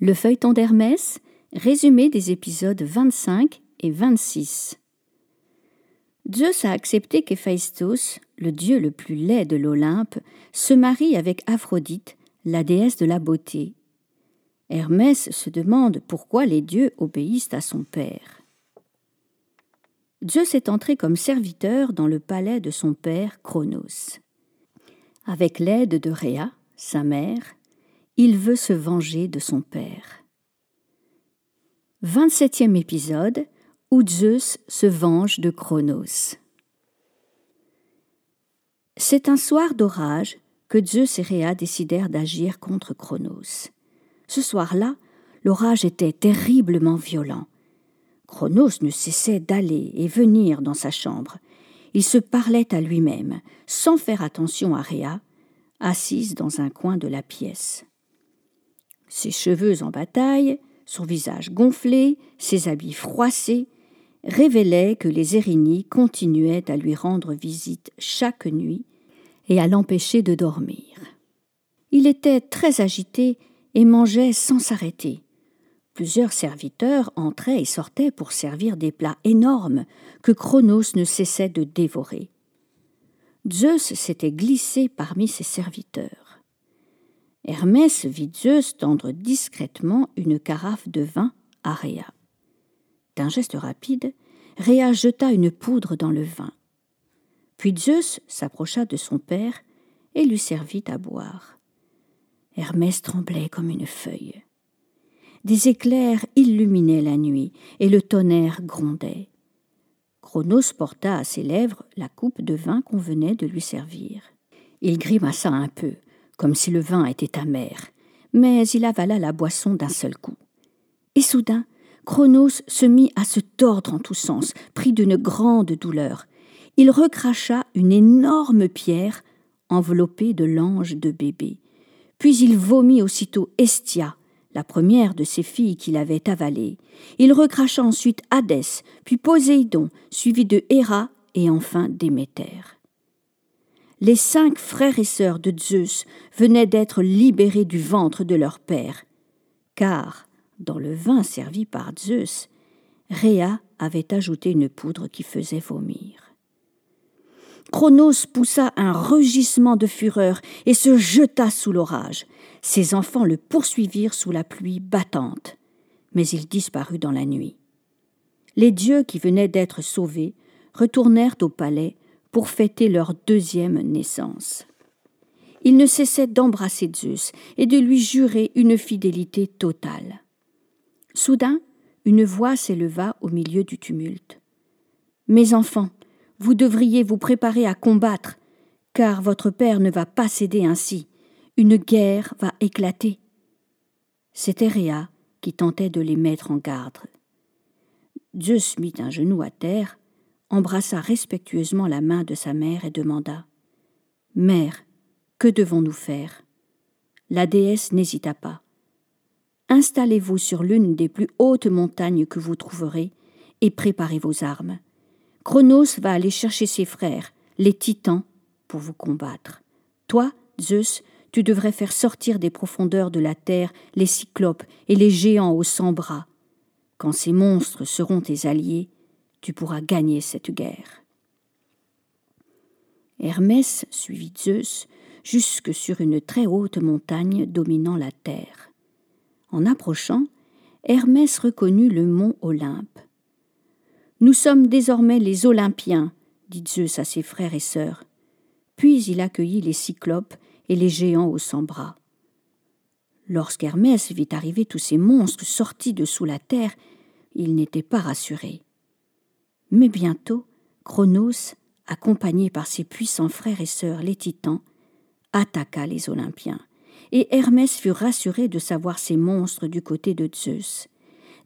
Le feuilleton d'Hermès, résumé des épisodes 25 et 26. Zeus a accepté qu'Héphaïstos, le dieu le plus laid de l'Olympe, se marie avec Aphrodite, la déesse de la beauté. Hermès se demande pourquoi les dieux obéissent à son père. Zeus est entré comme serviteur dans le palais de son père Cronos. Avec l'aide de Rhea, sa mère, il veut se venger de son père. 27e épisode où Zeus se venge de Cronos. C'est un soir d'orage que Zeus et Rhea décidèrent d'agir contre Cronos. Ce soir-là, l'orage était terriblement violent. Cronos ne cessait d'aller et venir dans sa chambre. Il se parlait à lui-même, sans faire attention à Rhea, assise dans un coin de la pièce. Ses cheveux en bataille, son visage gonflé, ses habits froissés, révélaient que les Érinies continuaient à lui rendre visite chaque nuit et à l'empêcher de dormir. Il était très agité et mangeait sans s'arrêter. Plusieurs serviteurs entraient et sortaient pour servir des plats énormes que Cronos ne cessait de dévorer. Zeus s'était glissé parmi ses serviteurs. Hermès vit Zeus tendre discrètement une carafe de vin à Rhea. D'un geste rapide, Rhea jeta une poudre dans le vin. Puis Zeus s'approcha de son père et lui servit à boire. Hermès tremblait comme une feuille. Des éclairs illuminaient la nuit, et le tonnerre grondait. Cronos porta à ses lèvres la coupe de vin qu'on venait de lui servir. Il grimaça un peu, comme si le vin était amer, mais il avala la boisson d'un seul coup. Et soudain, Cronos se mit à se tordre en tous sens, pris d'une grande douleur. Il recracha une énorme pierre enveloppée de l'ange de bébé. Puis il vomit aussitôt Estia, la première de ses filles qu'il avait avalée. Il recracha ensuite Hadès, puis Poséidon, suivi de Héra et enfin Déméter. Les cinq frères et sœurs de Zeus venaient d'être libérés du ventre de leur père, car, dans le vin servi par Zeus, Rhea avait ajouté une poudre qui faisait vomir. Cronos poussa un rugissement de fureur et se jeta sous l'orage. Ses enfants le poursuivirent sous la pluie battante, mais il disparut dans la nuit. Les dieux qui venaient d'être sauvés retournèrent au palais pour fêter leur deuxième naissance. Ils ne cessaient d'embrasser Zeus et de lui jurer une fidélité totale. Soudain, une voix s'éleva au milieu du tumulte. Mes enfants, vous devriez vous préparer à combattre, car votre père ne va pas céder ainsi. Une guerre va éclater. C'était Réa qui tentait de les mettre en garde. Zeus mit un genou à terre, embrassa respectueusement la main de sa mère et demanda Mère, que devons-nous faire? La déesse n'hésita pas. Installez-vous sur l'une des plus hautes montagnes que vous trouverez et préparez vos armes. Chronos va aller chercher ses frères, les titans, pour vous combattre. Toi, Zeus, tu devrais faire sortir des profondeurs de la terre les cyclopes et les géants aux cent bras. Quand ces monstres seront tes alliés, tu pourras gagner cette guerre. Hermès suivit Zeus jusque sur une très haute montagne dominant la terre. En approchant, Hermès reconnut le mont Olympe. Nous sommes désormais les Olympiens, dit Zeus à ses frères et sœurs. Puis il accueillit les cyclopes et les géants aux cent bras. Lorsqu'Hermès vit arriver tous ces monstres sortis de sous la terre, il n'était pas rassuré. Mais bientôt, Cronos, accompagné par ses puissants frères et sœurs les titans, attaqua les Olympiens, et Hermès fut rassuré de savoir ces monstres du côté de Zeus.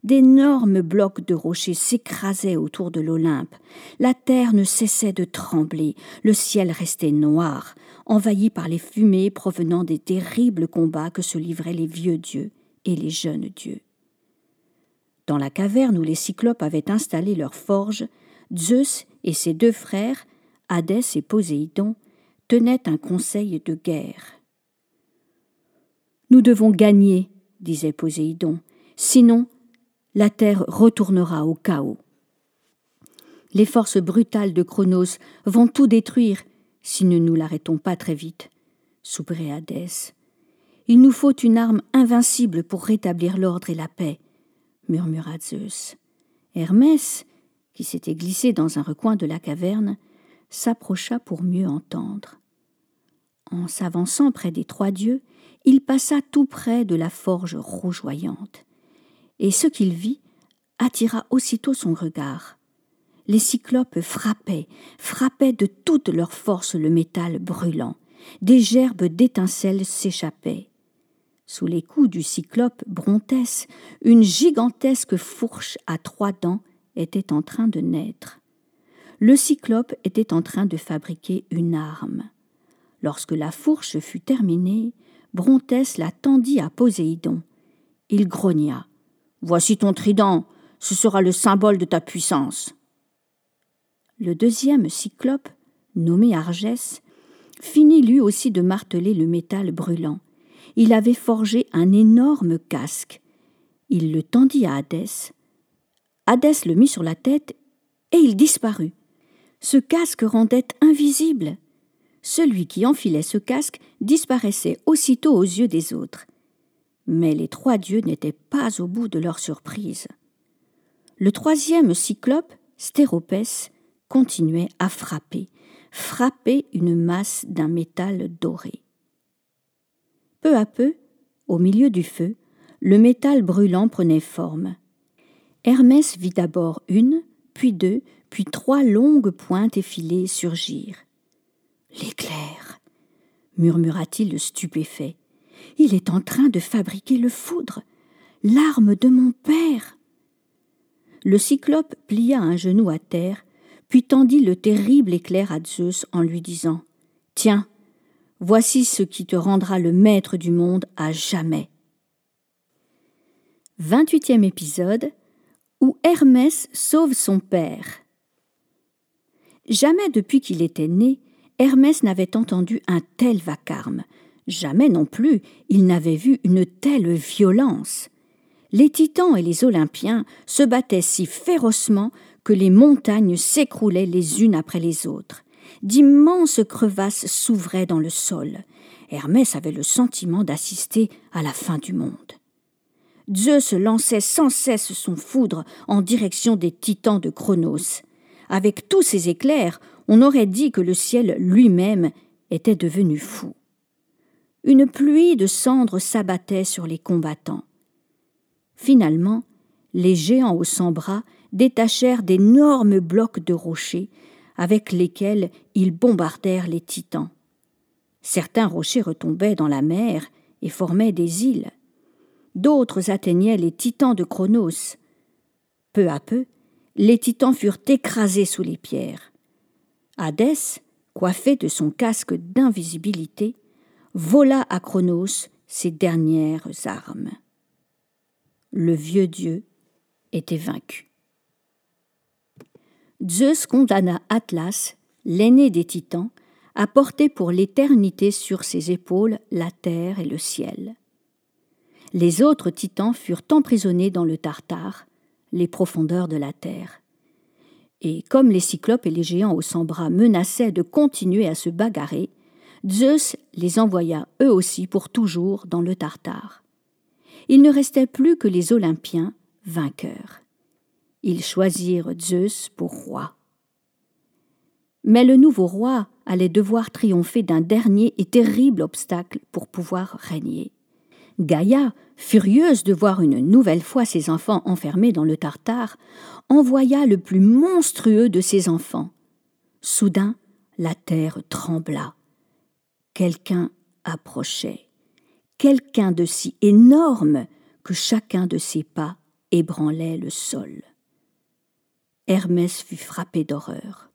D'énormes blocs de rochers s'écrasaient autour de l'Olympe. La terre ne cessait de trembler, le ciel restait noir, envahi par les fumées provenant des terribles combats que se livraient les vieux dieux et les jeunes dieux. Dans la caverne où les Cyclopes avaient installé leur forge, Zeus et ses deux frères, Hadès et Poséidon, tenaient un conseil de guerre. Nous devons gagner, disait Poséidon, sinon la terre retournera au chaos. Les forces brutales de Chronos vont tout détruire si nous ne nous l'arrêtons pas très vite, soupirait Hadès. Il nous faut une arme invincible pour rétablir l'ordre et la paix, murmura Zeus. Hermès, qui s'était glissé dans un recoin de la caverne, s'approcha pour mieux entendre. En s'avançant près des trois dieux, il passa tout près de la forge rougeoyante, et ce qu'il vit attira aussitôt son regard. Les cyclopes frappaient, frappaient de toute leur force le métal brûlant. Des gerbes d'étincelles s'échappaient. Sous les coups du cyclope Brontès, une gigantesque fourche à trois dents était en train de naître. Le cyclope était en train de fabriquer une arme. Lorsque la fourche fut terminée, Brontès la tendit à Poséidon. Il grogna. Voici ton trident, ce sera le symbole de ta puissance. Le deuxième cyclope, nommé Argès, finit lui aussi de marteler le métal brûlant il avait forgé un énorme casque. Il le tendit à Hadès. Hadès le mit sur la tête et il disparut. Ce casque rendait invisible. Celui qui enfilait ce casque disparaissait aussitôt aux yeux des autres. Mais les trois dieux n'étaient pas au bout de leur surprise. Le troisième cyclope, Stéropès, continuait à frapper, frapper une masse d'un métal doré. Peu à peu, au milieu du feu, le métal brûlant prenait forme. Hermès vit d'abord une, puis deux, puis trois longues pointes effilées surgir. L'éclair murmura-t-il stupéfait. Il est en train de fabriquer le foudre, l'arme de mon père. Le cyclope plia un genou à terre, puis tendit le terrible éclair à Zeus en lui disant Tiens, Voici ce qui te rendra le maître du monde à jamais. 28e épisode où Hermès sauve son père. Jamais depuis qu'il était né, Hermès n'avait entendu un tel vacarme. Jamais non plus il n'avait vu une telle violence. Les titans et les Olympiens se battaient si férocement que les montagnes s'écroulaient les unes après les autres d'immenses crevasses s'ouvraient dans le sol. Hermès avait le sentiment d'assister à la fin du monde. Zeus lançait sans cesse son foudre en direction des titans de Chronos. Avec tous ces éclairs, on aurait dit que le ciel lui-même était devenu fou. Une pluie de cendres s'abattait sur les combattants. Finalement, les géants aux cent bras détachèrent d'énormes blocs de rochers avec lesquels ils bombardèrent les titans. Certains rochers retombaient dans la mer et formaient des îles. D'autres atteignaient les titans de Chronos. Peu à peu, les titans furent écrasés sous les pierres. Hadès, coiffé de son casque d'invisibilité, vola à Chronos ses dernières armes. Le vieux dieu était vaincu. Zeus condamna Atlas, l'aîné des titans, à porter pour l'éternité sur ses épaules la terre et le ciel. Les autres titans furent emprisonnés dans le Tartare, les profondeurs de la terre. Et comme les cyclopes et les géants aux cent bras menaçaient de continuer à se bagarrer, Zeus les envoya eux aussi pour toujours dans le Tartare. Il ne restait plus que les Olympiens, vainqueurs. Ils choisirent Zeus pour roi. Mais le nouveau roi allait devoir triompher d'un dernier et terrible obstacle pour pouvoir régner. Gaïa, furieuse de voir une nouvelle fois ses enfants enfermés dans le Tartare, envoya le plus monstrueux de ses enfants. Soudain, la terre trembla. Quelqu'un approchait, quelqu'un de si énorme que chacun de ses pas ébranlait le sol. Hermès fut frappé d'horreur.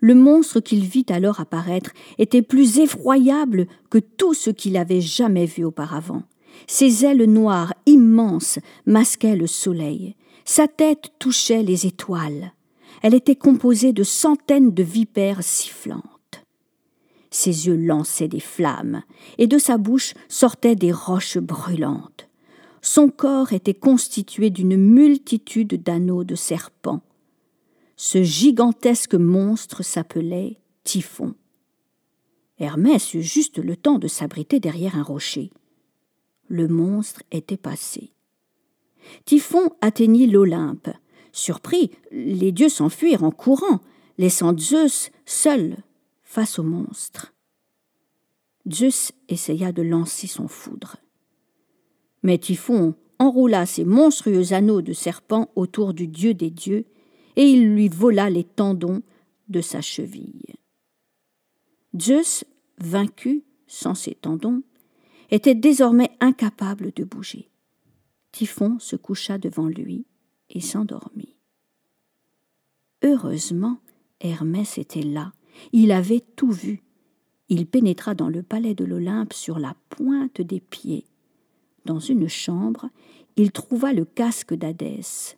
Le monstre qu'il vit alors apparaître était plus effroyable que tout ce qu'il avait jamais vu auparavant. Ses ailes noires immenses masquaient le soleil. Sa tête touchait les étoiles. Elle était composée de centaines de vipères sifflantes. Ses yeux lançaient des flammes, et de sa bouche sortaient des roches brûlantes. Son corps était constitué d'une multitude d'anneaux de serpents. Ce gigantesque monstre s'appelait Typhon. Hermès eut juste le temps de s'abriter derrière un rocher. Le monstre était passé. Typhon atteignit l'Olympe. Surpris, les dieux s'enfuirent en courant, laissant Zeus seul face au monstre. Zeus essaya de lancer son foudre. Mais Typhon enroula ses monstrueux anneaux de serpent autour du dieu des dieux, et il lui vola les tendons de sa cheville. Zeus, vaincu, sans ses tendons, était désormais incapable de bouger. Typhon se coucha devant lui et s'endormit. Heureusement, Hermès était là. Il avait tout vu. Il pénétra dans le palais de l'Olympe sur la pointe des pieds. Dans une chambre, il trouva le casque d'Hadès.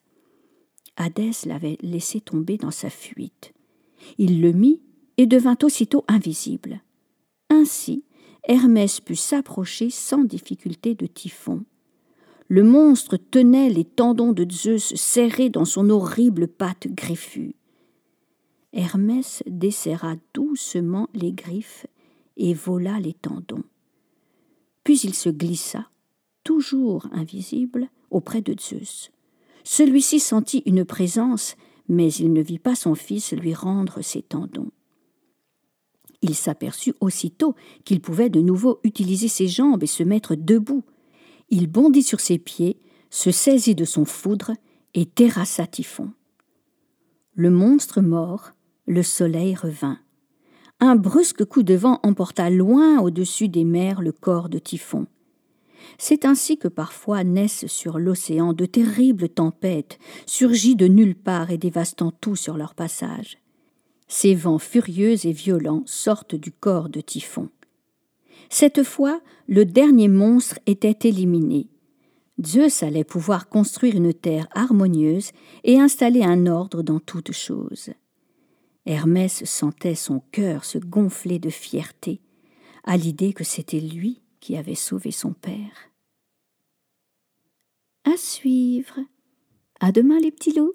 Hadès l'avait laissé tomber dans sa fuite. Il le mit et devint aussitôt invisible. Ainsi, Hermès put s'approcher sans difficulté de Typhon. Le monstre tenait les tendons de Zeus serrés dans son horrible patte griffue. Hermès desserra doucement les griffes et vola les tendons. Puis il se glissa, toujours invisible, auprès de Zeus. Celui-ci sentit une présence, mais il ne vit pas son fils lui rendre ses tendons. Il s'aperçut aussitôt qu'il pouvait de nouveau utiliser ses jambes et se mettre debout. Il bondit sur ses pieds, se saisit de son foudre et terrassa Typhon. Le monstre mort, le soleil revint. Un brusque coup de vent emporta loin au-dessus des mers le corps de Typhon. C'est ainsi que parfois naissent sur l'océan de terribles tempêtes, surgies de nulle part et dévastant tout sur leur passage. Ces vents furieux et violents sortent du corps de Typhon. Cette fois, le dernier monstre était éliminé. Zeus allait pouvoir construire une terre harmonieuse et installer un ordre dans toutes choses. Hermès sentait son cœur se gonfler de fierté à l'idée que c'était lui qui avait sauvé son père. À suivre. À demain les petits loups.